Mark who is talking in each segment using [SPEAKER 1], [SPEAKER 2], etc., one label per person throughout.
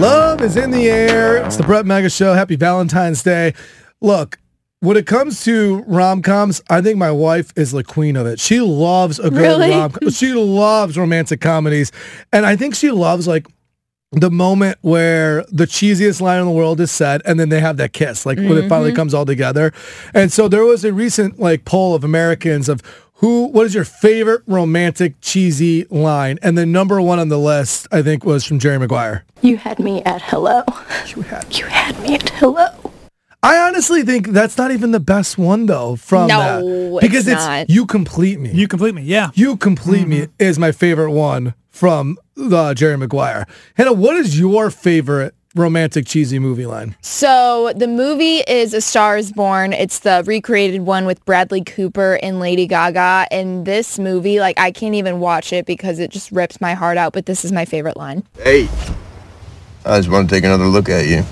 [SPEAKER 1] Love is in the air. It's the Brett Mega Show. Happy Valentine's Day. Look, when it comes to rom coms, I think my wife is the queen of it. She loves a good
[SPEAKER 2] Really?
[SPEAKER 1] rom. She loves romantic comedies, and I think she loves like the moment where the cheesiest line in the world is said, and then they have that kiss, like when it finally mm-hmm. comes all together. And so there was a recent like poll of Americans of who, what is your favorite romantic cheesy line, and the number one on the list, I think, was from Jerry Maguire.
[SPEAKER 2] You had me at hello. You had, you had me at hello.
[SPEAKER 1] I honestly think that's not even the best one though from
[SPEAKER 3] No,
[SPEAKER 1] that.
[SPEAKER 3] it's
[SPEAKER 1] because it's,
[SPEAKER 3] not.
[SPEAKER 1] you complete me.
[SPEAKER 4] You complete me, yeah.
[SPEAKER 1] You complete me
[SPEAKER 4] Mm-hmm.
[SPEAKER 1] is my favorite one from the Jerry Maguire. Hannah, what is your favorite romantic cheesy movie line?
[SPEAKER 3] So the movie is A Star is Born. It's the recreated one with Bradley Cooper and Lady Gaga. And this movie, like I can't even watch it because it just rips my heart out. But this is my favorite line.
[SPEAKER 5] Hey, I just want to take another look at you.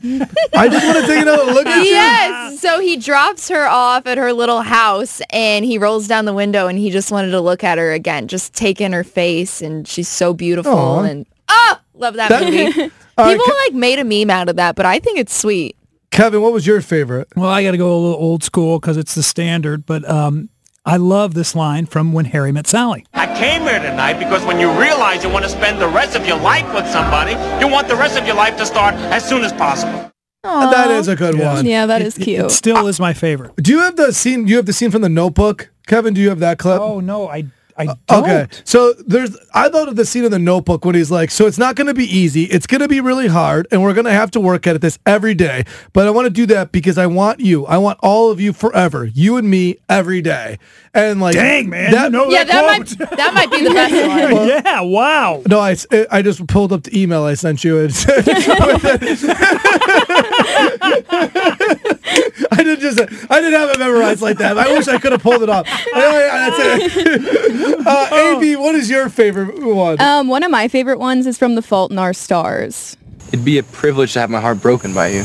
[SPEAKER 1] I just want to take another look at you.
[SPEAKER 3] Yes. So he drops her off at her little house and he rolls down the window and he just wanted to look at her again, just take in her face and she's so beautiful
[SPEAKER 1] Aw.
[SPEAKER 3] and oh, love that,
[SPEAKER 1] That-
[SPEAKER 3] movie.
[SPEAKER 1] All right,
[SPEAKER 3] People
[SPEAKER 1] Ke-
[SPEAKER 3] like made a meme out of that, but I think it's sweet.
[SPEAKER 1] Kevin, what was your favorite?
[SPEAKER 4] Well, I got to go a little old school because it's the standard, but um, I love this line from When Harry Met Sally.
[SPEAKER 6] I came here tonight because when you realize you want to spend the rest of your life with somebody, you want the rest of your life to start as soon as possible.
[SPEAKER 1] That is a good one.
[SPEAKER 2] Yeah, that
[SPEAKER 4] It-
[SPEAKER 2] is cute.
[SPEAKER 4] It, still is my favorite.
[SPEAKER 1] Do you have the scene? You have the scene from the Notebook, Kevin? Do you have that clip?
[SPEAKER 4] Oh no, I I uh, don't.
[SPEAKER 1] Okay, so there's. I thought of the scene in the Notebook when he's like, "So it's not going to be easy. It's going to be really hard, and we're going to have to work at this every day. But I want to do that because I want you. I want all of you forever. You and me every day. And like,
[SPEAKER 4] Dang man,
[SPEAKER 1] that,
[SPEAKER 4] you know
[SPEAKER 3] Yeah,
[SPEAKER 4] that,
[SPEAKER 3] that might that might be the best one.
[SPEAKER 4] yeah, wow.
[SPEAKER 1] No, I, I just pulled up the email I sent you. And I didn't just I didn't have it memorized like that. I wish I could have pulled it off. That's it. Uh, AB, what is your favorite one?
[SPEAKER 2] Um, one of my favorite ones is from The Fault in Our Stars.
[SPEAKER 5] It'd be a privilege to have my heart broken by you.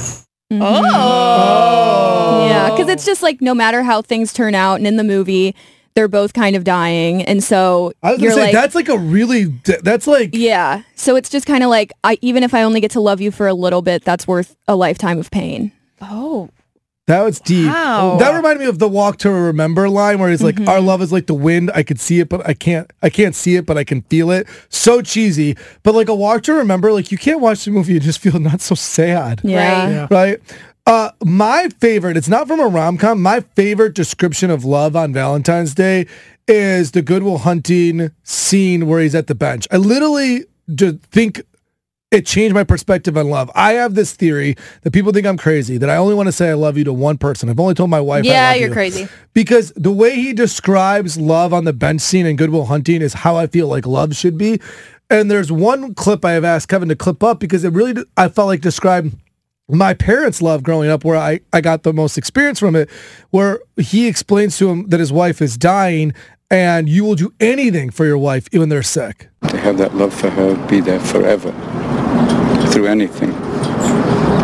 [SPEAKER 3] Oh.
[SPEAKER 2] Yeah, because it's just like no matter how things turn out, and in the movie, they're both kind of dying, and so
[SPEAKER 1] I was
[SPEAKER 2] you're
[SPEAKER 1] gonna say
[SPEAKER 2] like,
[SPEAKER 1] that's like a really that's like
[SPEAKER 2] yeah. So it's just kind of like, I even if I only get to love you for a little bit, that's worth a lifetime of pain.
[SPEAKER 3] Oh.
[SPEAKER 1] That was deep.
[SPEAKER 3] Wow.
[SPEAKER 1] That reminded me of the walk to remember line where he's like,
[SPEAKER 2] Mm-hmm.
[SPEAKER 1] "Our love is like the wind. I could see it, but I can't. I can't see it, but I can feel it." So cheesy, but like a walk to remember. Like you can't watch the movie and just feel not so sad.
[SPEAKER 2] Yeah.
[SPEAKER 4] Yeah.
[SPEAKER 1] right? Uh, my favorite, it's not from a rom com. My favorite description of love on Valentine's Day is the Good Will Hunting scene where he's at the bench. I literally just think it changed my perspective on love. I have this theory that people think I'm crazy, that I only want to say I love you to one person. I've only told my wife I
[SPEAKER 3] Yeah,
[SPEAKER 1] love
[SPEAKER 3] you're
[SPEAKER 1] you.
[SPEAKER 3] crazy.
[SPEAKER 1] Because the way he describes love on the bench scene in Good Will Hunting is how I feel like love should be. And there's one clip I have asked Kevin to clip up because it really, I felt like described my parents' love growing up where I, I got the most experience from it, where he explains to him that his wife is dying and you will do anything for your wife, even they're sick.
[SPEAKER 7] to have that love for her be there forever through anything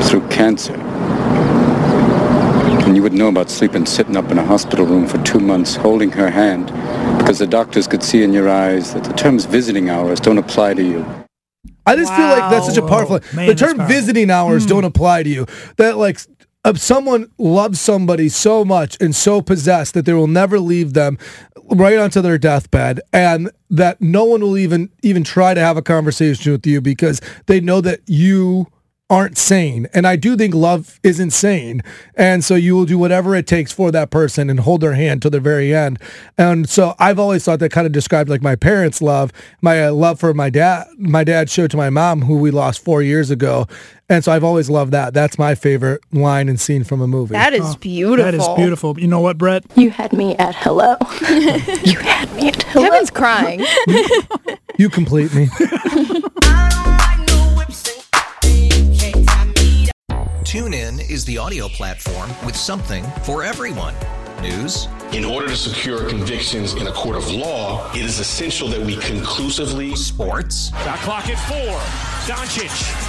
[SPEAKER 7] through cancer and you would know about sleeping sitting up in a hospital room for two months holding her hand because the doctors could see in your eyes that the terms visiting hours don't apply to you
[SPEAKER 1] I just feel like that's such a
[SPEAKER 4] Wow.
[SPEAKER 1] powerful.
[SPEAKER 4] Man,
[SPEAKER 1] the term
[SPEAKER 4] powerful.
[SPEAKER 1] visiting hours hmm. don't apply to you. That like if someone loves somebody so much and so possessed that they will never leave them right onto their deathbed and that no one will even even try to have a conversation with you because they know that you aren't sane. And I do think love is insane. And so you will do whatever it takes for that person and hold their hand to the very end. And so I've always thought that kind of described like my parents' love, my uh, love for my dad. My dad showed to my mom, who we lost four years ago. And so I've always loved that. That's my favorite line and scene from a movie.
[SPEAKER 3] That is oh, beautiful.
[SPEAKER 4] That is beautiful. You know what, Brett?
[SPEAKER 8] You had me at hello. you had me at hello.
[SPEAKER 3] Kevin's crying.
[SPEAKER 1] You complete me.
[SPEAKER 9] TuneIn is the audio platform with something for everyone. News,
[SPEAKER 10] In order to secure convictions in a court of law, it is essential that we conclusively
[SPEAKER 9] sports,
[SPEAKER 6] Shot clock at four. Doncic.